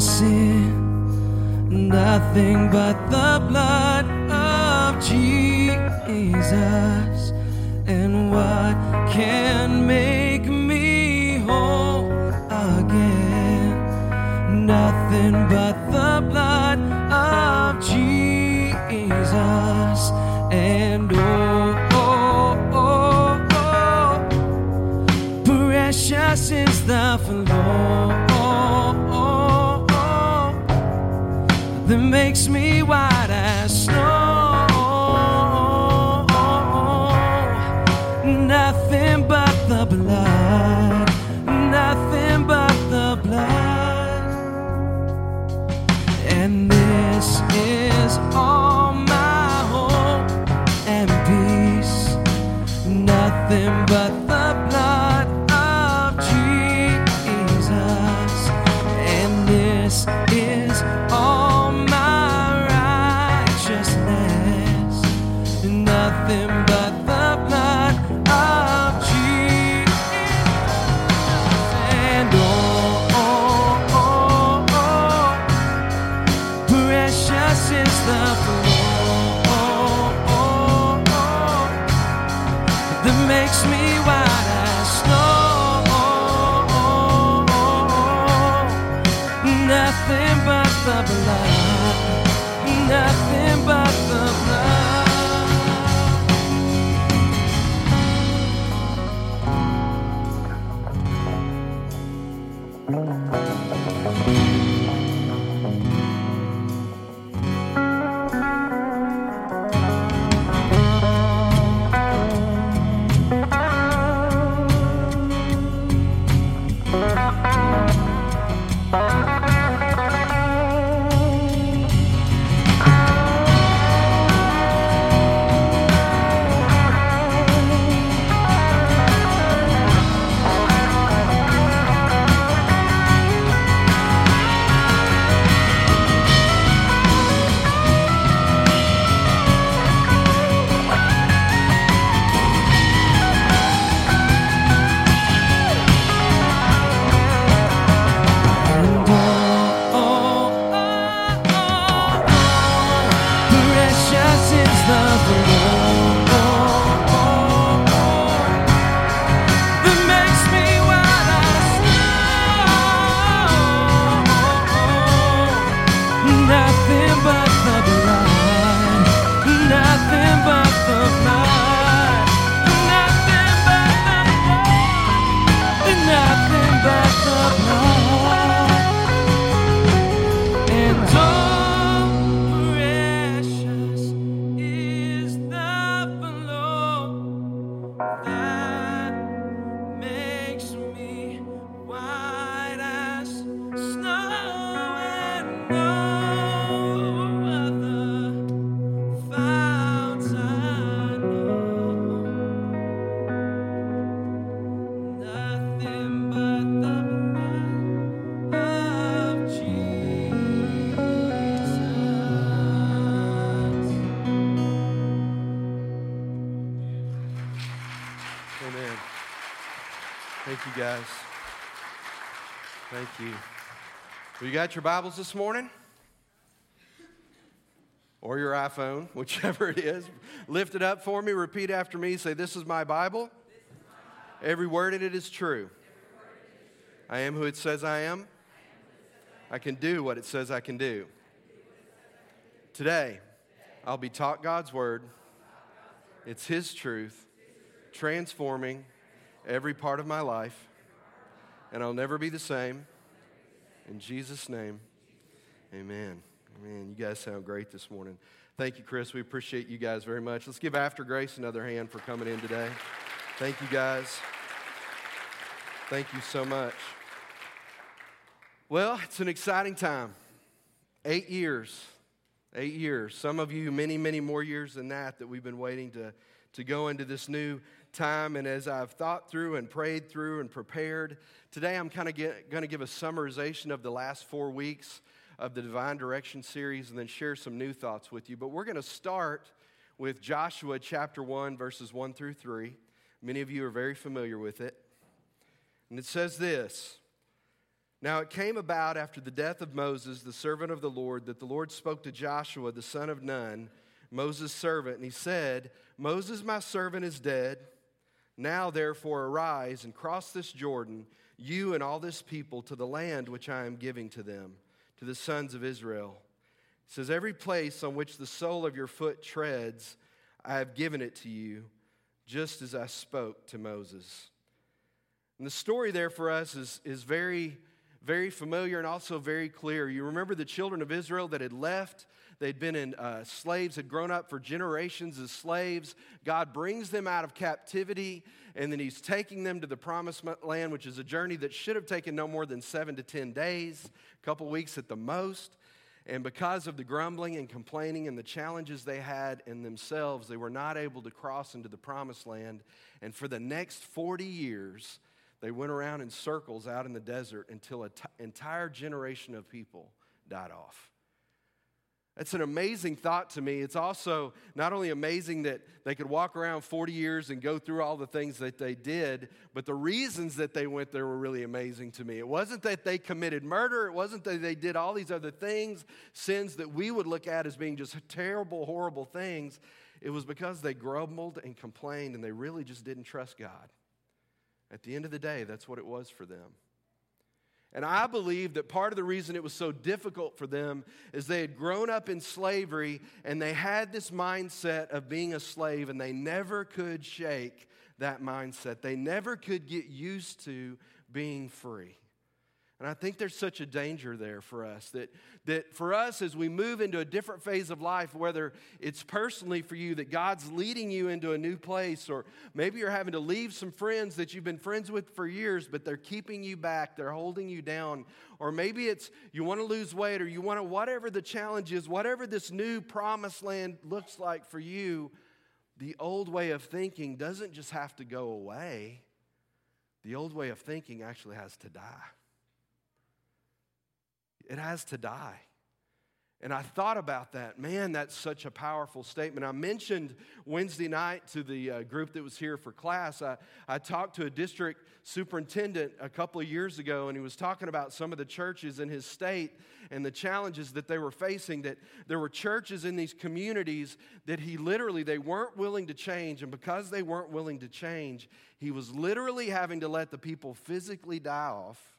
sin, nothing but the blood of Jesus. And what can make me whole again? Nothing but the blood of Jesus. And oh, oh, oh, oh, precious is the you. Well, you got your Bibles this morning? Or your iPhone, whichever it is. Lift it up for me. Repeat after me. Say, This is my Bible. Every word in it is true. I am who it says I am. I can do what it says I can do. Today, I'll be taught God's word. It's His truth, transforming every part of my life, and I'll never be the same. In Jesus' name, amen. Amen. You guys sound great this morning. Thank you, Chris. We appreciate you guys very much. Let's give After Grace another hand for coming in today. Thank you, guys. Thank you so much. Well, it's an exciting time. Eight years. Eight years. Some of you, many, many more years than that, that we've been waiting to, to go into this new time. And as I've thought through and prayed through and prepared, today I'm kind of going to give a summarization of the last four weeks of the Divine Direction series and then share some new thoughts with you. But we're going to start with Joshua chapter 1, verses 1 through 3. Many of you are very familiar with it. And it says this Now it came about after the death of Moses, the servant of the Lord, that the Lord spoke to Joshua, the son of Nun, Moses' servant, and he said, Moses, my servant, is dead. Now, therefore, arise and cross this Jordan, you and all this people, to the land which I am giving to them, to the sons of Israel. It says, Every place on which the sole of your foot treads, I have given it to you, just as I spoke to Moses. And the story there for us is, is very, very familiar and also very clear. You remember the children of Israel that had left They'd been in uh, slaves, had grown up for generations as slaves. God brings them out of captivity, and then He's taking them to the promised land, which is a journey that should have taken no more than seven to 10 days, a couple weeks at the most. And because of the grumbling and complaining and the challenges they had in themselves, they were not able to cross into the promised land. And for the next 40 years, they went around in circles out in the desert until an entire generation of people died off. That's an amazing thought to me. It's also not only amazing that they could walk around 40 years and go through all the things that they did, but the reasons that they went there were really amazing to me. It wasn't that they committed murder, it wasn't that they did all these other things, sins that we would look at as being just terrible, horrible things. It was because they grumbled and complained and they really just didn't trust God. At the end of the day, that's what it was for them. And I believe that part of the reason it was so difficult for them is they had grown up in slavery and they had this mindset of being a slave and they never could shake that mindset. They never could get used to being free. And I think there's such a danger there for us that, that for us, as we move into a different phase of life, whether it's personally for you that God's leading you into a new place, or maybe you're having to leave some friends that you've been friends with for years, but they're keeping you back, they're holding you down, or maybe it's you want to lose weight, or you want to, whatever the challenge is, whatever this new promised land looks like for you, the old way of thinking doesn't just have to go away, the old way of thinking actually has to die it has to die. And I thought about that. Man, that's such a powerful statement. I mentioned Wednesday night to the uh, group that was here for class. I, I talked to a district superintendent a couple of years ago, and he was talking about some of the churches in his state and the challenges that they were facing. That there were churches in these communities that he literally they weren't willing to change, and because they weren't willing to change, he was literally having to let the people physically die off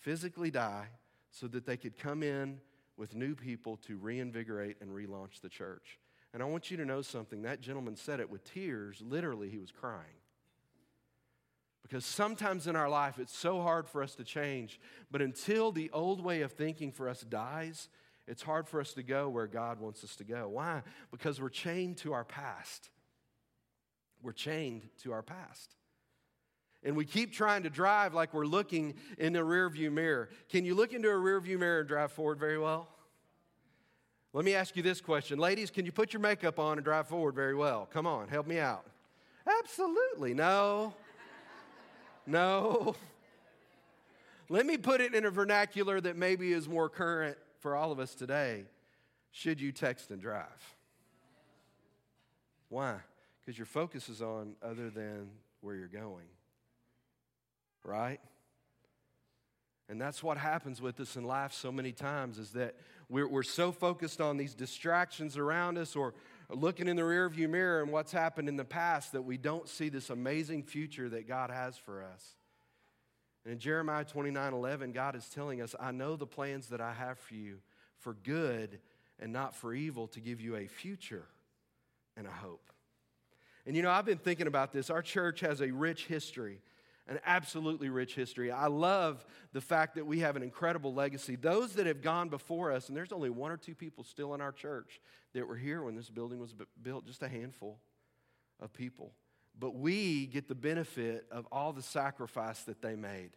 physically die so that they could come in with new people to reinvigorate and relaunch the church. And I want you to know something. That gentleman said it with tears. Literally, he was crying. Because sometimes in our life, it's so hard for us to change. But until the old way of thinking for us dies, it's hard for us to go where God wants us to go. Why? Because we're chained to our past. We're chained to our past. And we keep trying to drive like we're looking in the rearview mirror. Can you look into a rearview mirror and drive forward very well? Let me ask you this question. Ladies, can you put your makeup on and drive forward very well? Come on, help me out. Absolutely. No. No. Let me put it in a vernacular that maybe is more current for all of us today. Should you text and drive? Why? Because your focus is on other than where you're going right? And that's what happens with us in life so many times is that we're, we're so focused on these distractions around us or looking in the rearview mirror and what's happened in the past that we don't see this amazing future that God has for us. And in Jeremiah 29 11, God is telling us, I know the plans that I have for you for good and not for evil to give you a future and a hope. And you know, I've been thinking about this. Our church has a rich history an absolutely rich history. I love the fact that we have an incredible legacy. Those that have gone before us, and there's only one or two people still in our church that were here when this building was built, just a handful of people. But we get the benefit of all the sacrifice that they made.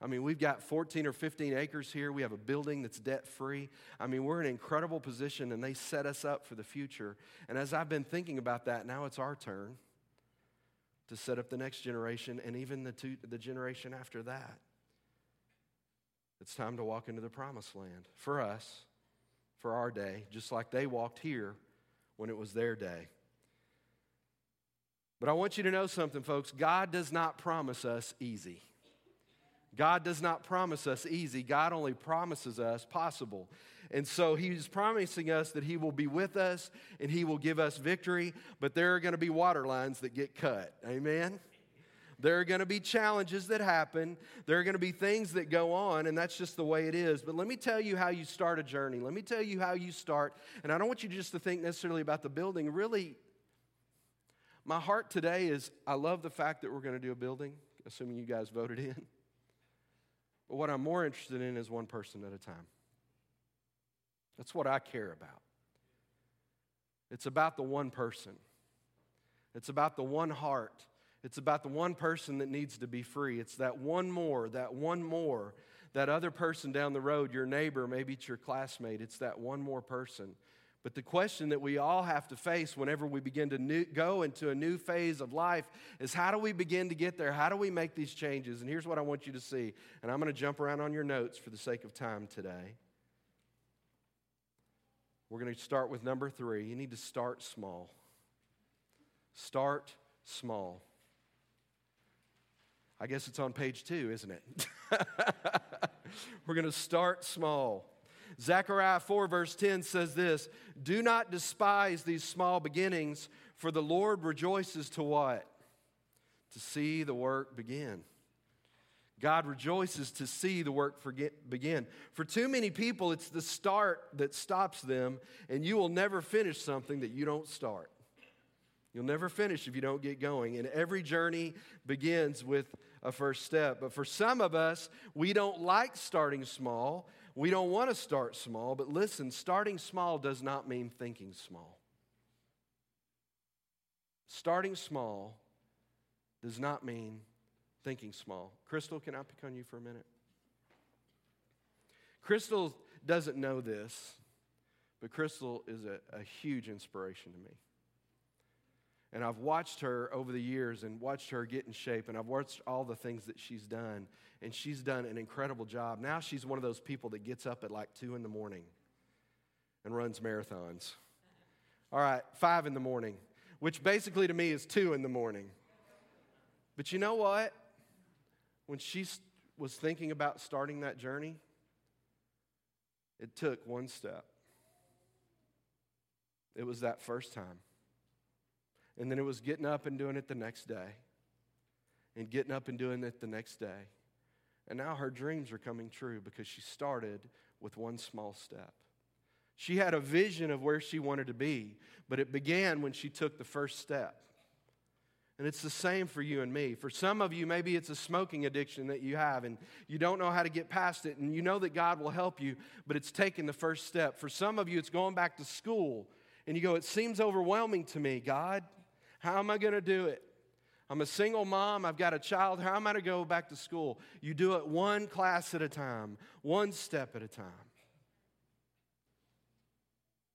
I mean, we've got 14 or 15 acres here. We have a building that's debt free. I mean, we're in an incredible position, and they set us up for the future. And as I've been thinking about that, now it's our turn to set up the next generation and even the, two, the generation after that. It's time to walk into the promised land for us, for our day, just like they walked here when it was their day. But I want you to know something, folks. God does not promise us easy. God does not promise us easy, God only promises us possible. And so he's promising us that he will be with us and he will give us victory, but there are going to be water lines that get cut. Amen? There are going to be challenges that happen. There are going to be things that go on, and that's just the way it is. But let me tell you how you start a journey. Let me tell you how you start. And I don't want you just to think necessarily about the building. Really, my heart today is I love the fact that we're going to do a building, assuming you guys voted in. But what I'm more interested in is one person at a time. That's what I care about. It's about the one person, it's about the one heart. It's about the one person that needs to be free. It's that one more, that one more, that other person down the road, your neighbor, maybe it's your classmate. It's that one more person. But the question that we all have to face whenever we begin to new, go into a new phase of life is how do we begin to get there? How do we make these changes? And here's what I want you to see. And I'm going to jump around on your notes for the sake of time today. We're going to start with number three. You need to start small. Start small. I guess it's on page two, isn't it? We're going to start small. Zechariah 4, verse 10 says this Do not despise these small beginnings, for the Lord rejoices to what? To see the work begin. God rejoices to see the work begin. For too many people, it's the start that stops them, and you will never finish something that you don't start. You'll never finish if you don't get going. And every journey begins with a first step. But for some of us, we don't like starting small. We don't want to start small. But listen, starting small does not mean thinking small. Starting small does not mean thinking small. Crystal, can I pick on you for a minute? Crystal doesn't know this, but Crystal is a, a huge inspiration to me. And I've watched her over the years and watched her get in shape, and I've watched all the things that she's done. And she's done an incredible job. Now she's one of those people that gets up at like two in the morning and runs marathons. All right, five in the morning, which basically to me is two in the morning. But you know what? when she was thinking about starting that journey, it took one step. It was that first time. And then it was getting up and doing it the next day, and getting up and doing it the next day. And now her dreams are coming true because she started with one small step. She had a vision of where she wanted to be, but it began when she took the first step. And it's the same for you and me. For some of you, maybe it's a smoking addiction that you have and you don't know how to get past it, and you know that God will help you, but it's taking the first step. For some of you, it's going back to school, and you go, It seems overwhelming to me, God. How am I going to do it? I'm a single mom, I've got a child. How am I to go back to school? You do it one class at a time, one step at a time.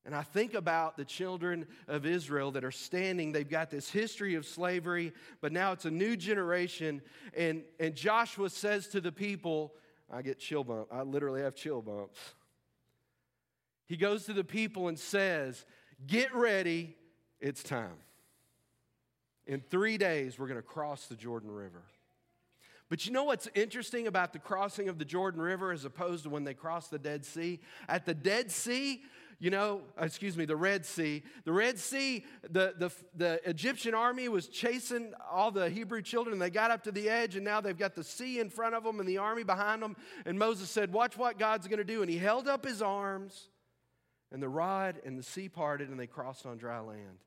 And I think about the children of Israel that are standing. They've got this history of slavery, but now it's a new generation. And, and Joshua says to the people, I get chill bumps. I literally have chill bumps. He goes to the people and says, Get ready, it's time. In three days, we're going to cross the Jordan River. But you know what's interesting about the crossing of the Jordan River as opposed to when they crossed the Dead Sea? At the Dead Sea, you know, uh, excuse me, the Red Sea. The Red Sea, the, the, the Egyptian army was chasing all the Hebrew children, they got up to the edge, and now they've got the sea in front of them and the army behind them. And Moses said, Watch what God's going to do. And he held up his arms, and the rod and the sea parted, and they crossed on dry land.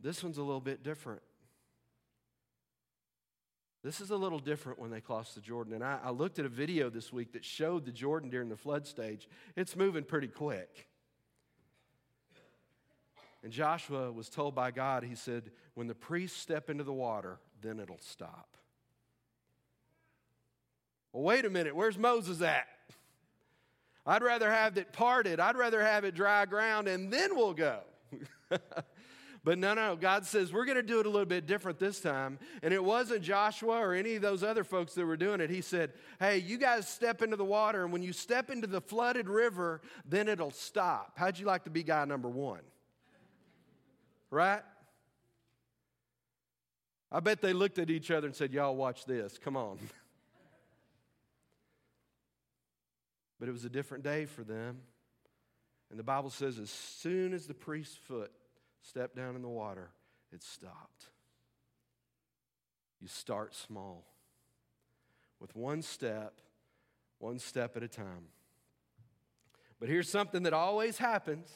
This one's a little bit different. This is a little different when they crossed the Jordan. And I, I looked at a video this week that showed the Jordan during the flood stage. It's moving pretty quick. And Joshua was told by God, he said, when the priests step into the water, then it'll stop. Well, wait a minute, where's Moses at? I'd rather have it parted, I'd rather have it dry ground, and then we'll go. but no, no, God says we're going to do it a little bit different this time. And it wasn't Joshua or any of those other folks that were doing it. He said, Hey, you guys step into the water, and when you step into the flooded river, then it'll stop. How'd you like to be guy number one? right? I bet they looked at each other and said, Y'all watch this. Come on. But it was a different day for them. And the Bible says, as soon as the priest's foot stepped down in the water, it stopped. You start small with one step, one step at a time. But here's something that always happens.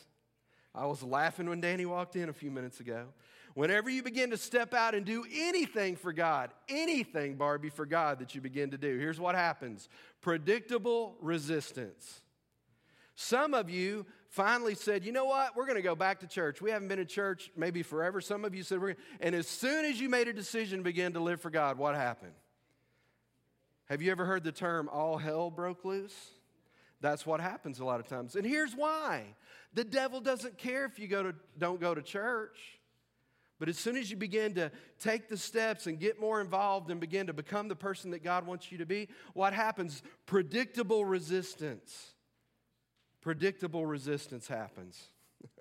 I was laughing when Danny walked in a few minutes ago. Whenever you begin to step out and do anything for God, anything, Barbie, for God that you begin to do, here's what happens predictable resistance. Some of you finally said, you know what, we're going to go back to church. We haven't been in church maybe forever. Some of you said, we're and as soon as you made a decision to begin to live for God, what happened? Have you ever heard the term all hell broke loose? That's what happens a lot of times. And here's why. The devil doesn't care if you go to, don't go to church. But as soon as you begin to take the steps and get more involved and begin to become the person that God wants you to be, what happens? Predictable resistance. Predictable resistance happens.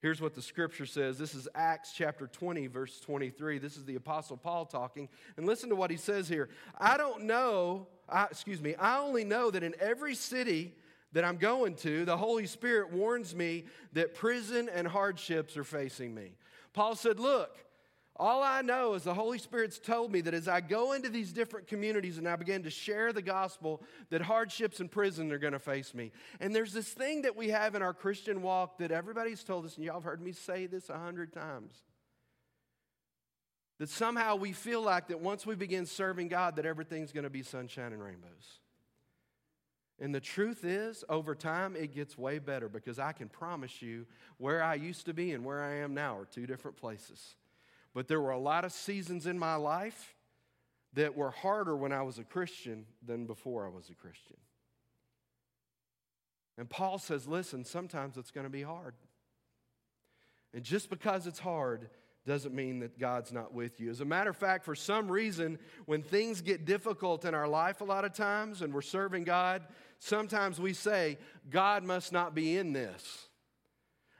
Here's what the scripture says. This is Acts chapter 20, verse 23. This is the Apostle Paul talking. And listen to what he says here. I don't know, I, excuse me, I only know that in every city, that I'm going to, the Holy Spirit warns me that prison and hardships are facing me. Paul said, Look, all I know is the Holy Spirit's told me that as I go into these different communities and I begin to share the gospel, that hardships and prison are going to face me. And there's this thing that we have in our Christian walk that everybody's told us, and y'all have heard me say this a hundred times. That somehow we feel like that once we begin serving God, that everything's going to be sunshine and rainbows. And the truth is, over time, it gets way better because I can promise you where I used to be and where I am now are two different places. But there were a lot of seasons in my life that were harder when I was a Christian than before I was a Christian. And Paul says, listen, sometimes it's going to be hard. And just because it's hard doesn't mean that God's not with you. As a matter of fact, for some reason, when things get difficult in our life a lot of times and we're serving God, sometimes we say, God must not be in this.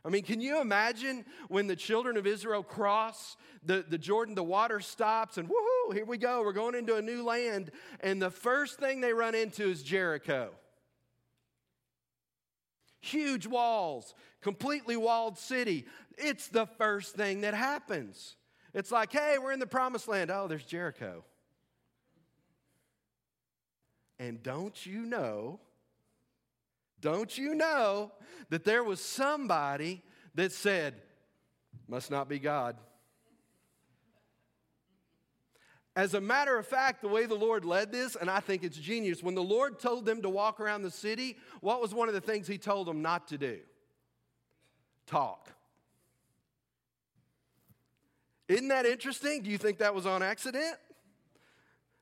I mean, can you imagine when the children of Israel cross the, the Jordan, the water stops, and woohoo, here we go, we're going into a new land, and the first thing they run into is Jericho. Huge walls, completely walled city. It's the first thing that happens. It's like, hey, we're in the promised land. Oh, there's Jericho. And don't you know don't you know that there was somebody that said, must not be God? As a matter of fact, the way the Lord led this, and I think it's genius, when the Lord told them to walk around the city, what was one of the things He told them not to do? Talk. Isn't that interesting? Do you think that was on accident?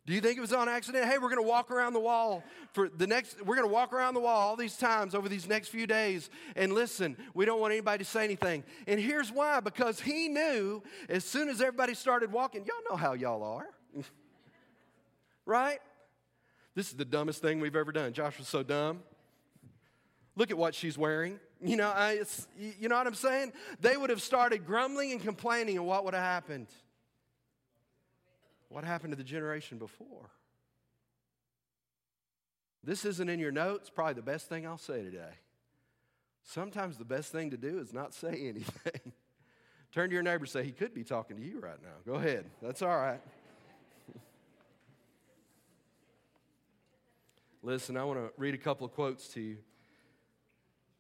Do you think it was on accident? Hey, we're going to walk around the wall for the next, we're going to walk around the wall all these times over these next few days. And listen, we don't want anybody to say anything. And here's why because he knew as soon as everybody started walking, y'all know how y'all are, right? This is the dumbest thing we've ever done. Josh was so dumb. Look at what she's wearing. You know, I, you know what I'm saying? They would have started grumbling and complaining, and what would have happened? What happened to the generation before? This isn't in your notes, probably the best thing I'll say today. Sometimes the best thing to do is not say anything. Turn to your neighbor and say, He could be talking to you right now. Go ahead. That's all right. Listen, I want to read a couple of quotes to you.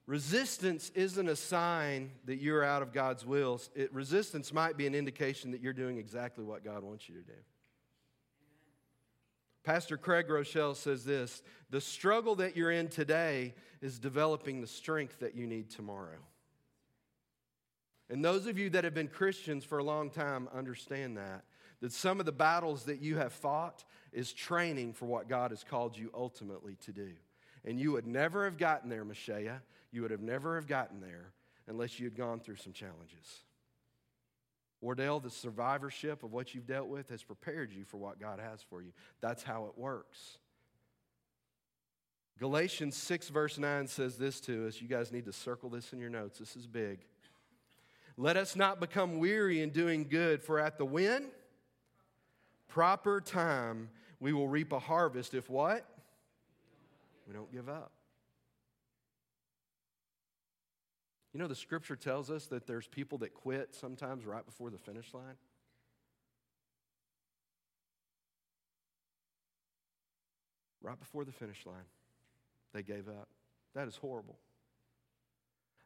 Resistance isn't a sign that you're out of God's will. It, resistance might be an indication that you're doing exactly what God wants you to do. Pastor Craig Groeschel says this the struggle that you're in today is developing the strength that you need tomorrow. And those of you that have been Christians for a long time understand that. That some of the battles that you have fought is training for what God has called you ultimately to do. And you would never have gotten there, Messiah. You would have never have gotten there unless you had gone through some challenges. Wardell, the survivorship of what you've dealt with has prepared you for what God has for you. That's how it works. Galatians 6, verse 9 says this to us. You guys need to circle this in your notes. This is big. Let us not become weary in doing good, for at the when? Proper time, we will reap a harvest if what? We don't give up. You know, the scripture tells us that there's people that quit sometimes right before the finish line. Right before the finish line, they gave up. That is horrible.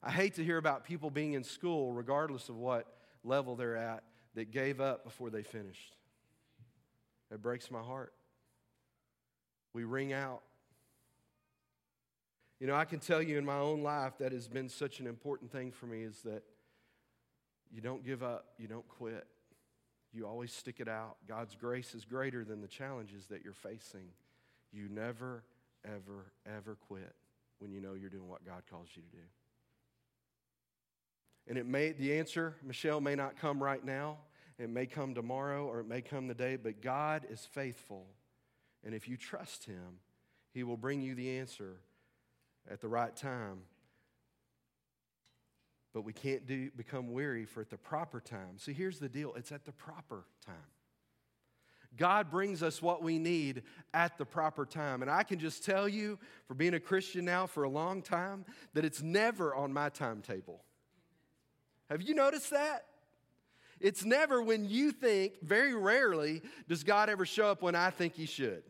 I hate to hear about people being in school, regardless of what level they're at, that gave up before they finished. It breaks my heart. We ring out. You know, I can tell you in my own life that has been such an important thing for me is that you don't give up, you don't quit. You always stick it out. God's grace is greater than the challenges that you're facing. You never, ever, ever quit when you know you're doing what God calls you to do. And it may the answer, Michelle, may not come right now. It may come tomorrow or it may come the day, but God is faithful. And if you trust Him, He will bring you the answer at the right time. But we can't do, become weary for at the proper time. See, here's the deal it's at the proper time. God brings us what we need at the proper time. And I can just tell you, for being a Christian now for a long time, that it's never on my timetable. Have you noticed that? It's never when you think, very rarely does God ever show up when I think He should.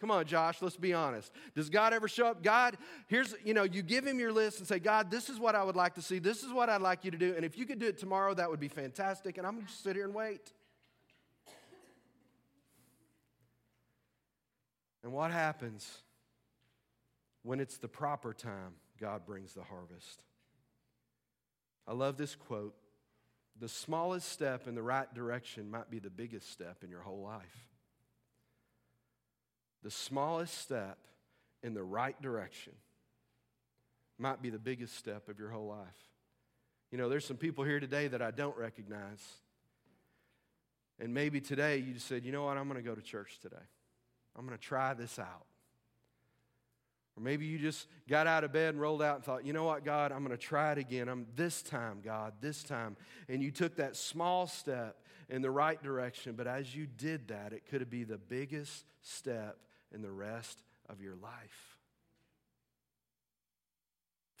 Come on, Josh, let's be honest. Does God ever show up? God, here's, you know, you give him your list and say, God, this is what I would like to see. This is what I'd like you to do. And if you could do it tomorrow, that would be fantastic. And I'm going to sit here and wait. And what happens when it's the proper time? God brings the harvest. I love this quote the smallest step in the right direction might be the biggest step in your whole life. The smallest step in the right direction might be the biggest step of your whole life. You know, there's some people here today that I don't recognize. And maybe today you just said, you know what, I'm going to go to church today. I'm going to try this out. Or maybe you just got out of bed and rolled out and thought, you know what, God, I'm going to try it again. I'm this time, God, this time. And you took that small step in the right direction, but as you did that, it could be the biggest step in the rest of your life.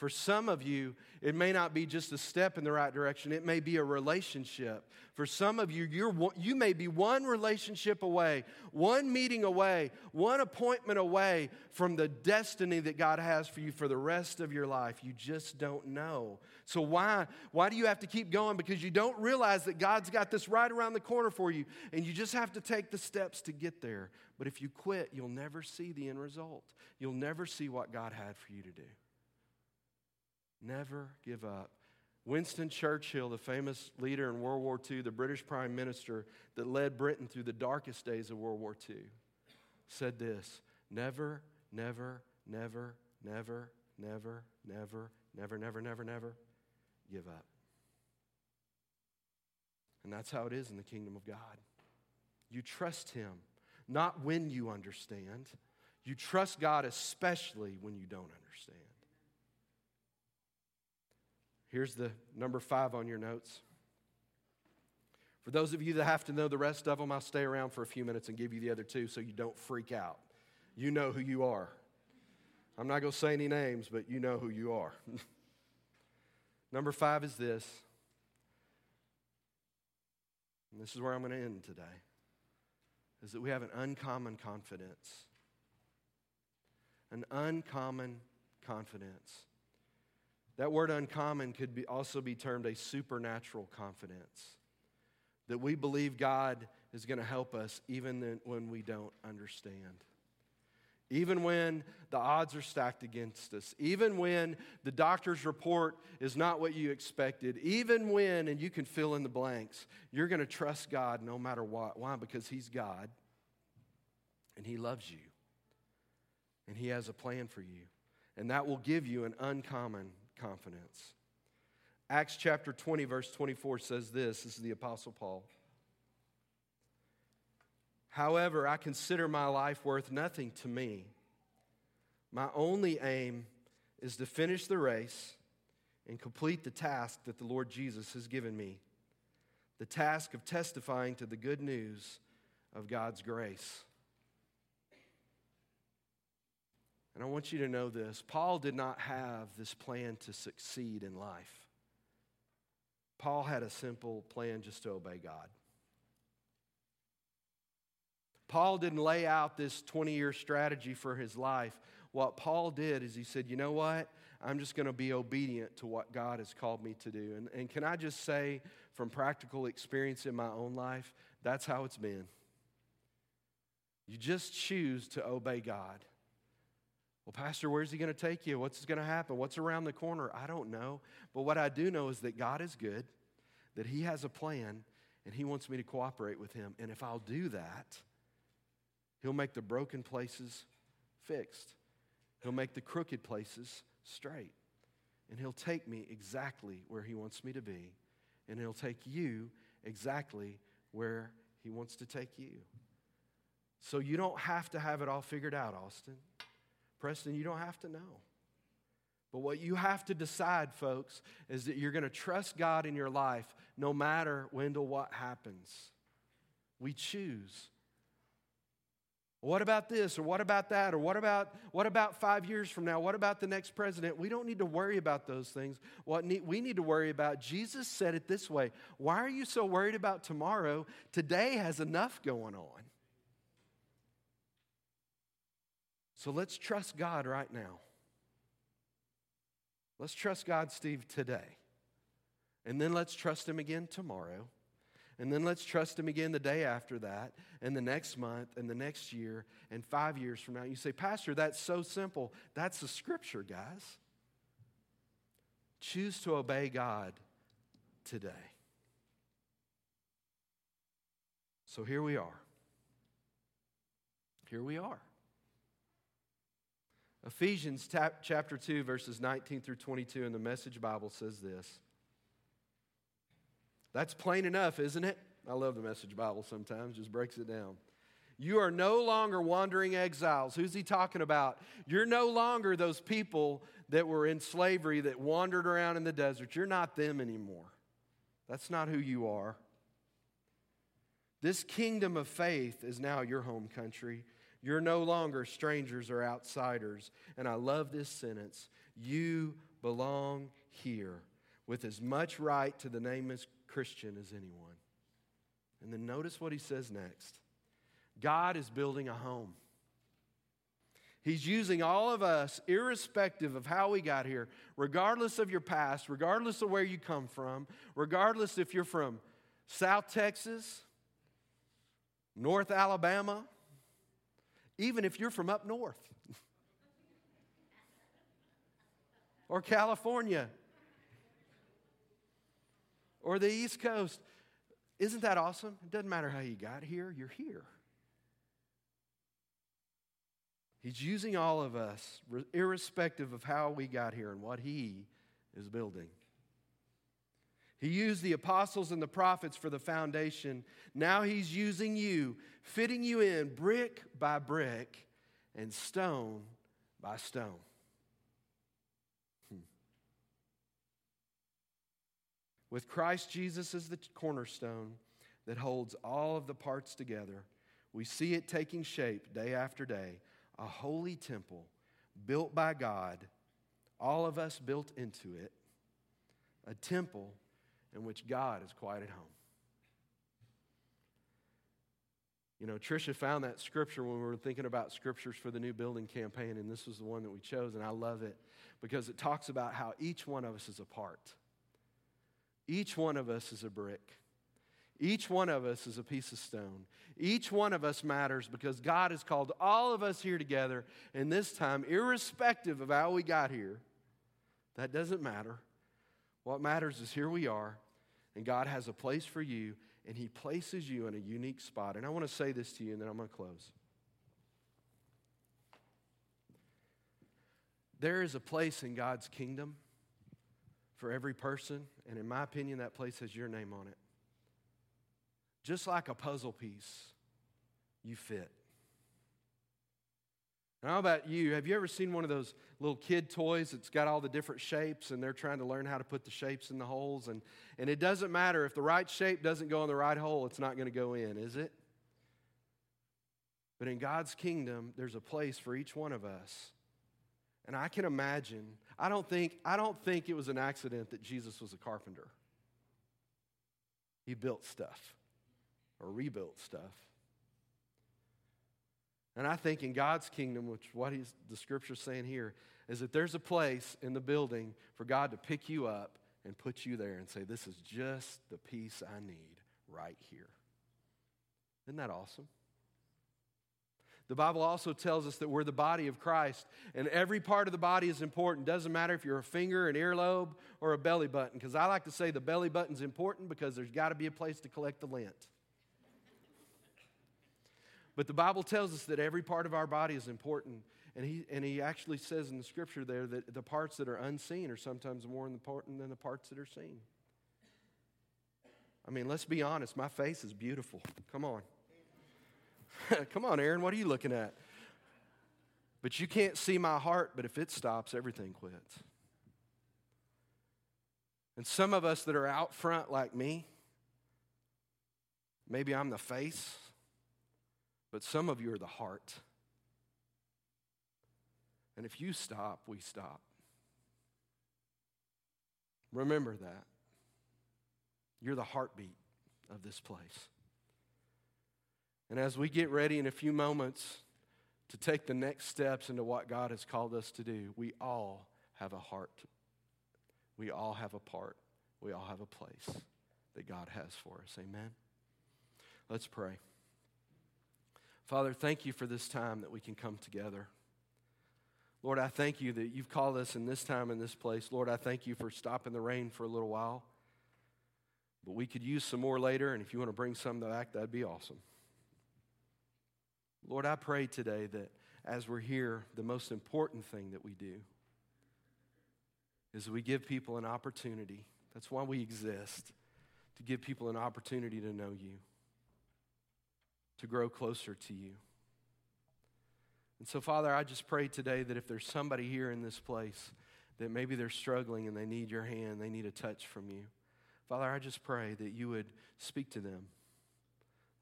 For some of you, it may not be just a step in the right direction, it may be a relationship. For some of you, you're, you may be one relationship away, one meeting away, one appointment away from the destiny that God has for you for the rest of your life. You just don't know. So, why, why do you have to keep going? Because you don't realize that God's got this right around the corner for you, and you just have to take the steps to get there. But if you quit, you'll never see the end result, you'll never see what God had for you to do. Never give up. Winston Churchill, the famous leader in World War II, the British prime minister that led Britain through the darkest days of World War II, said this Never, never, never, never, never, never, never, never, never, never give up. And that's how it is in the kingdom of God. You trust Him, not when you understand. You trust God, especially when you don't understand. Here's the number five on your notes. For those of you that have to know the rest of them, I'll stay around for a few minutes and give you the other two so you don't freak out. You know who you are. I'm not going to say any names, but you know who you are. number five is this. And this is where I'm going to end today. Is that we have an uncommon confidence. An uncommon confidence. That word uncommon could be, also be termed a supernatural confidence. That we believe God is going to help us even when we don't understand. Even when the odds are stacked against us, even when the doctor's report is not what you expected, even when, and you can fill in the blanks, you're going to trust God no matter what. Why? Because He's God and He loves you and He has a plan for you. And that will give you an uncommon confidence. Acts chapter 20, verse 24 says this this is the Apostle Paul. However, I consider my life worth nothing to me. My only aim is to finish the race and complete the task that the Lord Jesus has given me the task of testifying to the good news of God's grace. And I want you to know this Paul did not have this plan to succeed in life. Paul had a simple plan just to obey God. Paul didn't lay out this 20 year strategy for his life. What Paul did is he said, You know what? I'm just going to be obedient to what God has called me to do. And, and can I just say, from practical experience in my own life, that's how it's been. You just choose to obey God. Well, Pastor, where's he going to take you? What's going to happen? What's around the corner? I don't know. But what I do know is that God is good, that he has a plan, and he wants me to cooperate with him. And if I'll do that, he'll make the broken places fixed, he'll make the crooked places straight. And he'll take me exactly where he wants me to be. And he'll take you exactly where he wants to take you. So you don't have to have it all figured out, Austin. Preston, you don't have to know. But what you have to decide, folks, is that you're going to trust God in your life no matter, Wendell, what happens. We choose what about this or what about that or what about what about 5 years from now? What about the next president? We don't need to worry about those things. What need, we need to worry about Jesus said it this way. Why are you so worried about tomorrow? Today has enough going on. So let's trust God right now. Let's trust God, Steve, today. And then let's trust him again tomorrow. And then let's trust Him again the day after that, and the next month, and the next year, and five years from now. You say, Pastor, that's so simple. That's the scripture, guys. Choose to obey God today. So here we are. Here we are. Ephesians chapter 2, verses 19 through 22 in the Message Bible says this. That's plain enough, isn't it? I love the message Bible sometimes, just breaks it down. You are no longer wandering exiles. Who's he talking about? You're no longer those people that were in slavery that wandered around in the desert. You're not them anymore. That's not who you are. This kingdom of faith is now your home country. You're no longer strangers or outsiders. And I love this sentence you belong here with as much right to the name as Christian as anyone. And then notice what he says next God is building a home. He's using all of us, irrespective of how we got here, regardless of your past, regardless of where you come from, regardless if you're from South Texas, North Alabama, even if you're from up north or California or the East Coast. Isn't that awesome? It doesn't matter how you got here, you're here. He's using all of us, irrespective of how we got here and what He is building. He used the apostles and the prophets for the foundation. Now He's using you, fitting you in brick by brick and stone by stone. Hmm. with Christ Jesus as the cornerstone that holds all of the parts together, we see it taking shape day after day a holy temple built by God, all of us built into it, a temple in which God is quite at home. You know, Tricia found that scripture when we were thinking about scriptures for the new building campaign, and this was the one that we chose, and I love it because it talks about how each one of us is a part. Each one of us is a brick. Each one of us is a piece of stone. Each one of us matters because God has called all of us here together, and this time, irrespective of how we got here, that doesn't matter. What matters is here we are, and God has a place for you, and He places you in a unique spot. And I want to say this to you, and then I'm going to close. There is a place in God's kingdom for every person, and in my opinion, that place has your name on it. Just like a puzzle piece, you fit. Now, how about you? Have you ever seen one of those little kid toys that's got all the different shapes and they're trying to learn how to put the shapes in the holes? And, and it doesn't matter if the right shape doesn't go in the right hole, it's not going to go in, is it? But in God's kingdom, there's a place for each one of us And I can imagine, I don't think, I don't think it was an accident that Jesus was a carpenter. He built stuff or rebuilt stuff. And I think in God's kingdom, which what he's, the scripture's saying here, is that there's a place in the building for God to pick you up and put you there and say, This is just the piece I need right here. Isn't that awesome? The Bible also tells us that we're the body of Christ, and every part of the body is important. Doesn't matter if you're a finger, an earlobe, or a belly button, because I like to say the belly button's important because there's got to be a place to collect the lint. But the Bible tells us that every part of our body is important. And he, and he actually says in the scripture there that the parts that are unseen are sometimes more important than the parts that are seen. I mean, let's be honest, my face is beautiful. Come on. Come on, Aaron, what are you looking at? But you can't see my heart, but if it stops, everything quits. And some of us that are out front like me, maybe I'm the face, but some of you are the heart. And if you stop, we stop. Remember that. You're the heartbeat of this place. And as we get ready in a few moments to take the next steps into what God has called us to do, we all have a heart. We all have a part. We all have a place that God has for us. Amen. Let's pray. Father, thank you for this time that we can come together. Lord, I thank you that you've called us in this time in this place. Lord, I thank you for stopping the rain for a little while. But we could use some more later, and if you want to bring some back, that'd be awesome. Lord, I pray today that as we're here, the most important thing that we do is we give people an opportunity. That's why we exist, to give people an opportunity to know you, to grow closer to you. And so, Father, I just pray today that if there's somebody here in this place that maybe they're struggling and they need your hand, they need a touch from you, Father, I just pray that you would speak to them.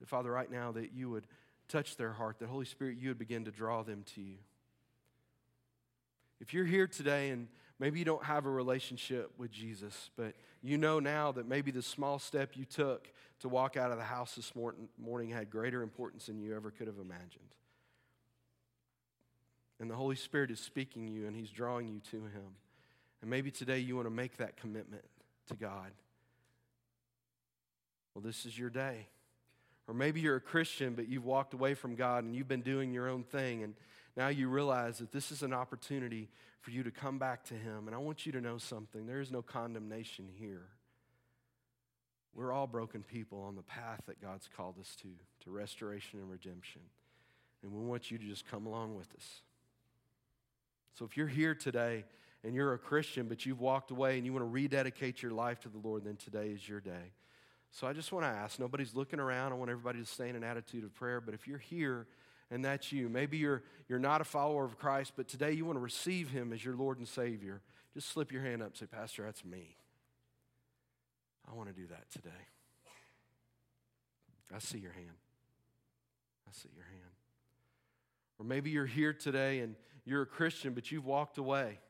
That, Father, right now, that you would touch their heart, that Holy Spirit, you would begin to draw them to you. If you're here today and maybe you don't have a relationship with Jesus, but you know now that maybe the small step you took to walk out of the house this morning had greater importance than you ever could have imagined. And the Holy Spirit is speaking you and He's drawing you to Him. And maybe today you want to make that commitment to God. Well, this is your day. Or maybe you're a Christian, but you've walked away from God and you've been doing your own thing. And now you realize that this is an opportunity for you to come back to Him. And I want you to know something there is no condemnation here. We're all broken people on the path that God's called us to, to restoration and redemption. And we want you to just come along with us. So if you're here today and you're a Christian, but you've walked away and you want to rededicate your life to the Lord, then today is your day. So I just want to ask nobody's looking around. I want everybody to stay in an attitude of prayer. But if you're here and that's you, maybe you're, you're not a follower of Christ, but today you want to receive Him as your Lord and Savior, just slip your hand up and say, Pastor, that's me. I want to do that today. I see your hand. I see your hand. Or maybe you're here today and you're a Christian, but you've walked away.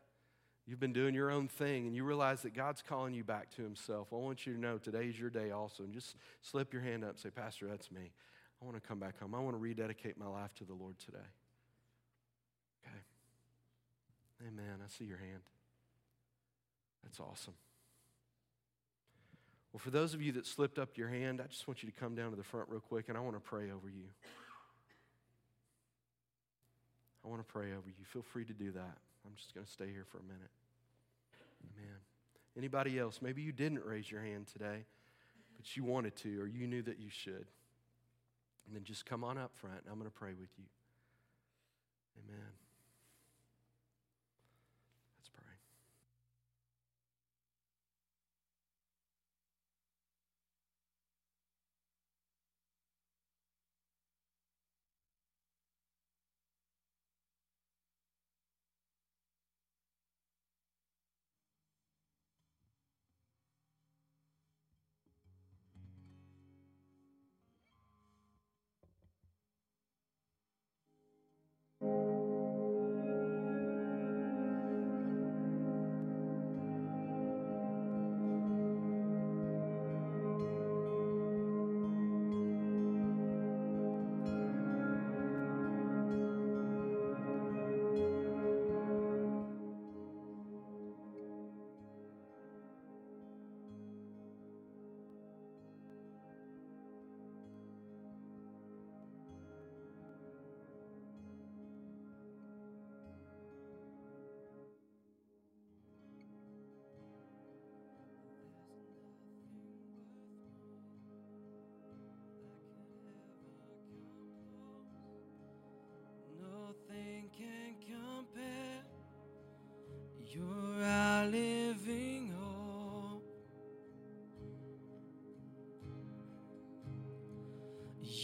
You've been doing your own thing and you realize that God's calling you back to Himself. I want you to know today's your day also. And just slip your hand up and say, Pastor, that's me. I want to come back home. I want to rededicate my life to the Lord today. Okay. Amen. I see your hand. That's awesome. Well, for those of you that slipped up your hand, I just want you to come down to the front real quick and I want to pray over you. I want to pray over you. Feel free to do that. I'm just going to stay here for a minute. Amen. Anybody else? Maybe you didn't raise your hand today, but you wanted to, or you knew that you should. And then just come on up front, and I'm going to pray with you. Amen.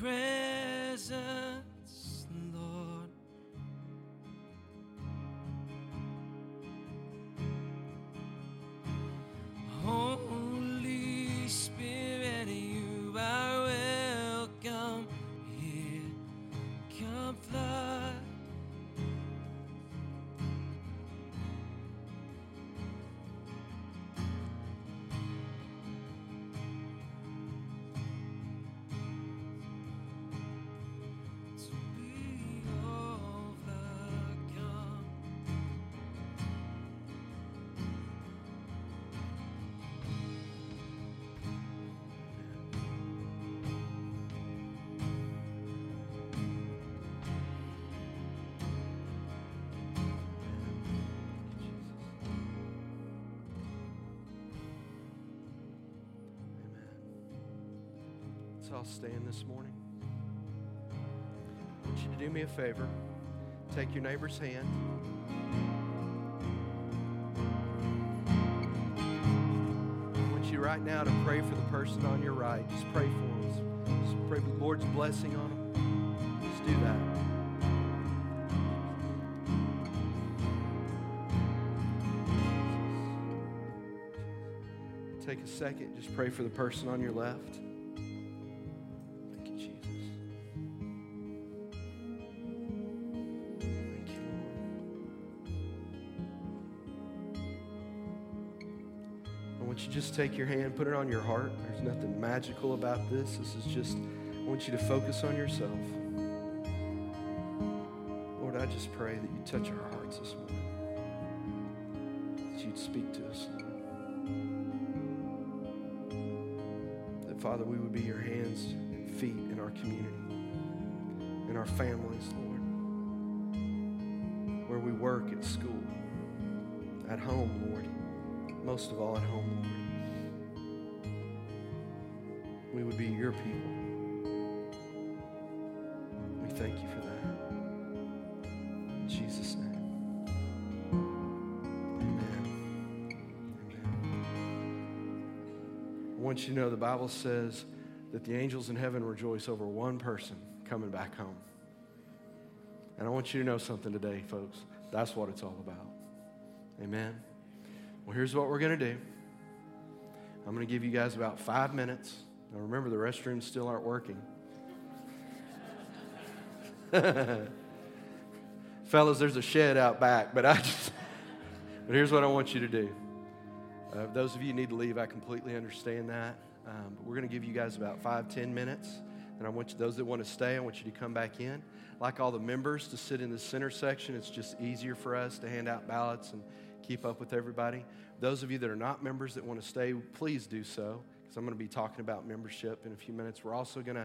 Presence, all stand this morning. I want you to do me a favor. Take your neighbor's hand. I want you right now to pray for the person on your right. Just pray for them. Just pray the Lord's blessing on them. Just do that. Take a second. Just pray for the person on your left. Take your hand, put it on your heart. There's nothing magical about this. This is just, I want you to focus on yourself. Lord, I just pray that you touch our hearts this morning, that you'd speak to us. That, Father, we would be your hands and feet in our community, in our families, Lord, where we work at school, at home, Lord, most of all at home, Lord. We would be your people. We thank you for that. In Jesus' name. Amen. Amen. I want you to know the Bible says that the angels in heaven rejoice over one person coming back home. And I want you to know something today, folks. That's what it's all about. Amen. Well, here's what we're going to do I'm going to give you guys about five minutes. Now, remember, the restrooms still aren't working. Fellas, there's a shed out back, but I just, but here's what I want you to do. Uh, those of you need to leave, I completely understand that. Um, but we're going to give you guys about five, ten minutes. And I want you, those that want to stay, I want you to come back in. Like all the members to sit in the center section, it's just easier for us to hand out ballots and keep up with everybody. Those of you that are not members that want to stay, please do so, because I'm going to be talking about membership in a few minutes. We're also going to